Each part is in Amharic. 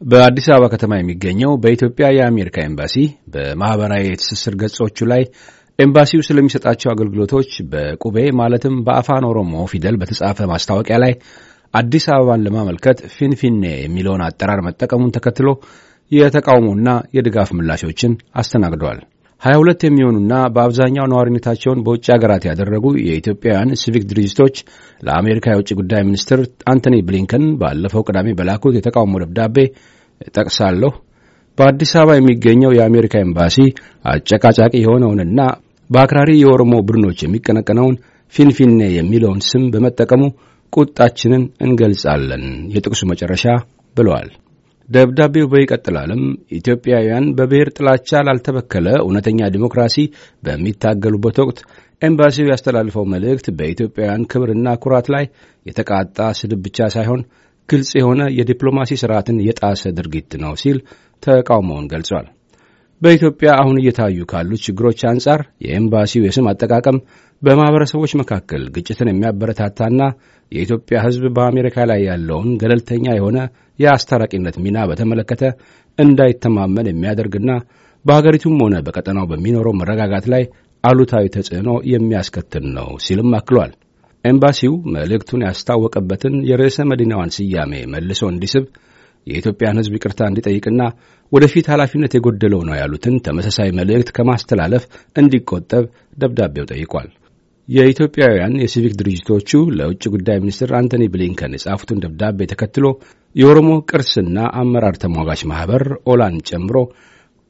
በአዲስ አበባ ከተማ የሚገኘው በኢትዮጵያ የአሜሪካ ኤምባሲ በማኅበራዊ የትስስር ገጾቹ ላይ ኤምባሲው ስለሚሰጣቸው አገልግሎቶች በቁቤ ማለትም በአፋን ኦሮሞ ፊደል በተጻፈ ማስታወቂያ ላይ አዲስ አበባን ለማመልከት ፊንፊኔ የሚለውን አጠራር መጠቀሙን ተከትሎ የተቃውሞና የድጋፍ ምላሾችን አስተናግደዋል። ሀያ ሁለት የሚሆኑና በአብዛኛው ነዋሪነታቸውን በውጭ ሀገራት ያደረጉ የኢትዮጵያውያን ሲቪክ ድርጅቶች ለአሜሪካ የውጭ ጉዳይ ሚኒስትር አንቶኒ ብሊንከን ባለፈው ቅዳሜ በላኩት የተቃውሞ ደብዳቤ ጠቅሳለሁ በአዲስ አበባ የሚገኘው የአሜሪካ ኤምባሲ አጨቃጫቂ የሆነውንና በአክራሪ የኦሮሞ ቡድኖች የሚቀነቀነውን ፊንፊኔ የሚለውን ስም በመጠቀሙ ቁጣችንን እንገልጻለን፣ የጥቅሱ መጨረሻ ብለዋል። ደብዳቤው በይቀጥላልም ኢትዮጵያውያን በብሔር ጥላቻ ላልተበከለ እውነተኛ ዲሞክራሲ በሚታገሉበት ወቅት ኤምባሲው ያስተላልፈው መልእክት በኢትዮጵያውያን ክብርና ኩራት ላይ የተቃጣ ስድብ ብቻ ሳይሆን ግልጽ የሆነ የዲፕሎማሲ ስርዓትን የጣሰ ድርጊት ነው ሲል ተቃውሞውን ገልጿል። በኢትዮጵያ አሁን እየታዩ ካሉት ችግሮች አንጻር የኤምባሲው የስም አጠቃቀም በማኅበረሰቦች መካከል ግጭትን የሚያበረታታና የኢትዮጵያ ሕዝብ በአሜሪካ ላይ ያለውን ገለልተኛ የሆነ የአስታራቂነት ሚና በተመለከተ እንዳይተማመን የሚያደርግና በአገሪቱም ሆነ በቀጠናው በሚኖረው መረጋጋት ላይ አሉታዊ ተጽዕኖ የሚያስከትል ነው ሲልም አክሏል። ኤምባሲው መልእክቱን ያስታወቀበትን የርዕሰ መዲናዋን ስያሜ መልሶ እንዲስብ የኢትዮጵያን ሕዝብ ይቅርታ እንዲጠይቅና ወደፊት ኃላፊነት የጎደለው ነው ያሉትን ተመሳሳይ መልእክት ከማስተላለፍ እንዲቆጠብ ደብዳቤው ጠይቋል። የኢትዮጵያውያን የሲቪክ ድርጅቶቹ ለውጭ ጉዳይ ሚኒስትር አንቶኒ ብሊንከን የጻፉትን ደብዳቤ ተከትሎ የኦሮሞ ቅርስና አመራር ተሟጋች ማኅበር ኦላን ጨምሮ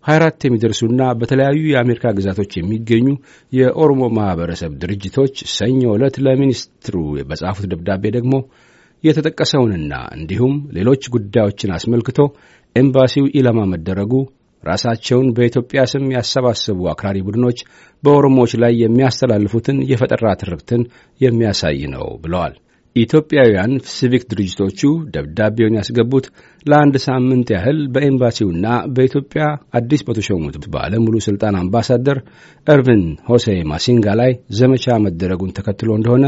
24 የሚደርሱና በተለያዩ የአሜሪካ ግዛቶች የሚገኙ የኦሮሞ ማኅበረሰብ ድርጅቶች ሰኞ ዕለት ለሚኒስትሩ በጻፉት ደብዳቤ ደግሞ የተጠቀሰውንና እንዲሁም ሌሎች ጉዳዮችን አስመልክቶ ኤምባሲው ኢላማ መደረጉ ራሳቸውን በኢትዮጵያ ስም ያሰባሰቡ አክራሪ ቡድኖች በኦሮሞዎች ላይ የሚያስተላልፉትን የፈጠራ ትርክትን የሚያሳይ ነው ብለዋል። ኢትዮጵያውያን ሲቪክ ድርጅቶቹ ደብዳቤውን ያስገቡት ለአንድ ሳምንት ያህል በኤምባሲውና በኢትዮጵያ አዲስ በተሾሙት ባለ ሙሉ ሥልጣን አምባሳደር እርቪን ሆሴ ማሲንጋ ላይ ዘመቻ መደረጉን ተከትሎ እንደሆነ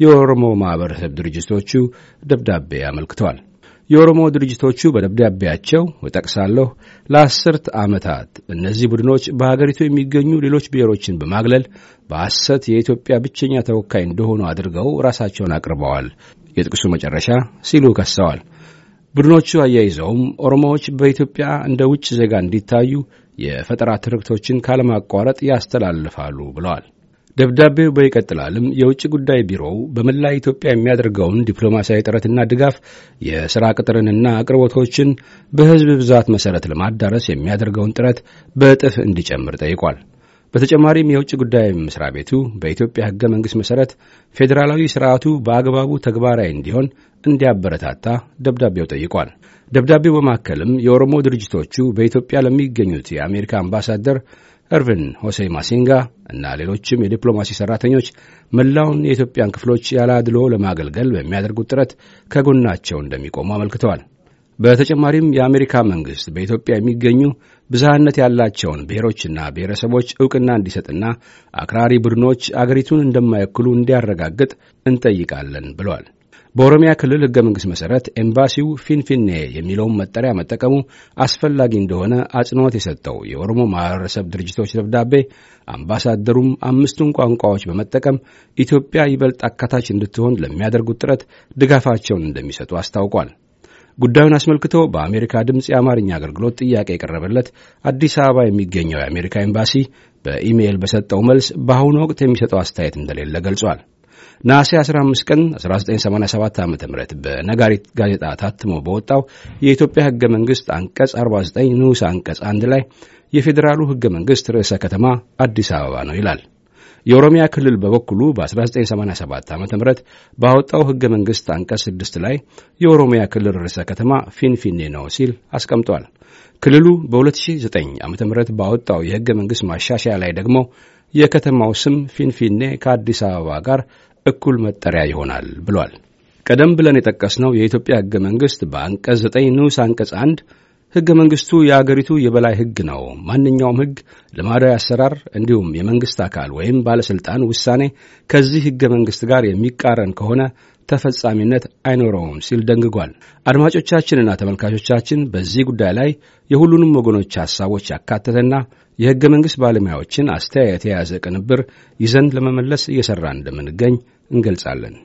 የኦሮሞ ማኅበረሰብ ድርጅቶቹ ደብዳቤ አመልክተዋል። የኦሮሞ ድርጅቶቹ በደብዳቤያቸው እጠቅሳለሁ ለአስርት ዓመታት እነዚህ ቡድኖች በሀገሪቱ የሚገኙ ሌሎች ብሔሮችን በማግለል በሐሰት የኢትዮጵያ ብቸኛ ተወካይ እንደሆኑ አድርገው ራሳቸውን አቅርበዋል፣ የጥቅሱ መጨረሻ ሲሉ ከሰዋል። ቡድኖቹ አያይዘውም ኦሮሞዎች በኢትዮጵያ እንደ ውጭ ዜጋ እንዲታዩ የፈጠራ ትርክቶችን ካለማቋረጥ ያስተላልፋሉ ብለዋል። ደብዳቤው በይቀጥላልም የውጭ ጉዳይ ቢሮው በመላ ኢትዮጵያ የሚያደርገውን ዲፕሎማሲያዊ ጥረትና ድጋፍ የሥራ ቅጥርንና አቅርቦቶችን በሕዝብ ብዛት መሠረት ለማዳረስ የሚያደርገውን ጥረት በእጥፍ እንዲጨምር ጠይቋል። በተጨማሪም የውጭ ጉዳይ መስሪያ ቤቱ በኢትዮጵያ ሕገ መንግሥት መሠረት ፌዴራላዊ ሥርዓቱ በአግባቡ ተግባራዊ እንዲሆን እንዲያበረታታ ደብዳቤው ጠይቋል። ደብዳቤው በማከልም የኦሮሞ ድርጅቶቹ በኢትዮጵያ ለሚገኙት የአሜሪካ አምባሳደር እርቪን ሆሴ ማሲንጋ እና ሌሎችም የዲፕሎማሲ ሠራተኞች መላውን የኢትዮጵያን ክፍሎች ያለ ለማገልገል በሚያደርጉት ጥረት ከጎናቸው እንደሚቆሙ አመልክተዋል። በተጨማሪም የአሜሪካ መንግሥት በኢትዮጵያ የሚገኙ ብዝሃነት ያላቸውን ብሔሮችና ብሔረሰቦች ዕውቅና እንዲሰጥና አክራሪ ቡድኖች አገሪቱን እንደማይወክሉ እንዲያረጋግጥ እንጠይቃለን ብለዋል። በኦሮሚያ ክልል ሕገ መንግሥት መሠረት ኤምባሲው ፊንፊኔ የሚለውን መጠሪያ መጠቀሙ አስፈላጊ እንደሆነ አጽንዖት የሰጠው የኦሮሞ ማኅበረሰብ ድርጅቶች ደብዳቤ አምባሳደሩም አምስቱን ቋንቋዎች በመጠቀም ኢትዮጵያ ይበልጥ አካታች እንድትሆን ለሚያደርጉት ጥረት ድጋፋቸውን እንደሚሰጡ አስታውቋል። ጉዳዩን አስመልክቶ በአሜሪካ ድምፅ የአማርኛ አገልግሎት ጥያቄ የቀረበለት አዲስ አበባ የሚገኘው የአሜሪካ ኤምባሲ በኢሜይል በሰጠው መልስ በአሁኑ ወቅት የሚሰጠው አስተያየት እንደሌለ ገልጿል። ነሐሴ 15 ቀን 1987 ዓ ም በነጋሪት ጋዜጣ ታትሞ በወጣው የኢትዮጵያ ሕገ መንግሥት አንቀጽ 49 ንዑስ አንቀጽ አንድ ላይ የፌዴራሉ ሕገ መንግሥት ርዕሰ ከተማ አዲስ አበባ ነው ይላል። የኦሮሚያ ክልል በበኩሉ በ1987 ዓ ም ባወጣው ሕገ መንግሥት አንቀጽ 6 ላይ የኦሮሚያ ክልል ርዕሰ ከተማ ፊንፊኔ ነው ሲል አስቀምጧል። ክልሉ በ2009 ዓ ም ባወጣው የሕገ መንግሥት ማሻሻያ ላይ ደግሞ የከተማው ስም ፊንፊኔ ከአዲስ አበባ ጋር እኩል መጠሪያ ይሆናል ብሏል። ቀደም ብለን የጠቀስነው የኢትዮጵያ ሕገ መንግሥት በአንቀጽ 9 ንዑስ አንቀጽ 1 ሕገ መንግሥቱ የአገሪቱ የበላይ ሕግ ነው። ማንኛውም ሕግ፣ ልማዳዊ አሰራር እንዲሁም የመንግሥት አካል ወይም ባለሥልጣን ውሳኔ ከዚህ ሕገ መንግሥት ጋር የሚቃረን ከሆነ ተፈጻሚነት አይኖረውም ሲል ደንግጓል። አድማጮቻችንና ተመልካቾቻችን በዚህ ጉዳይ ላይ የሁሉንም ወገኖች ሐሳቦች ያካተተና የሕገ መንግሥት ባለሙያዎችን አስተያየት የያዘ ቅንብር ይዘን ለመመለስ እየሠራን እንደምንገኝ እንገልጻለን።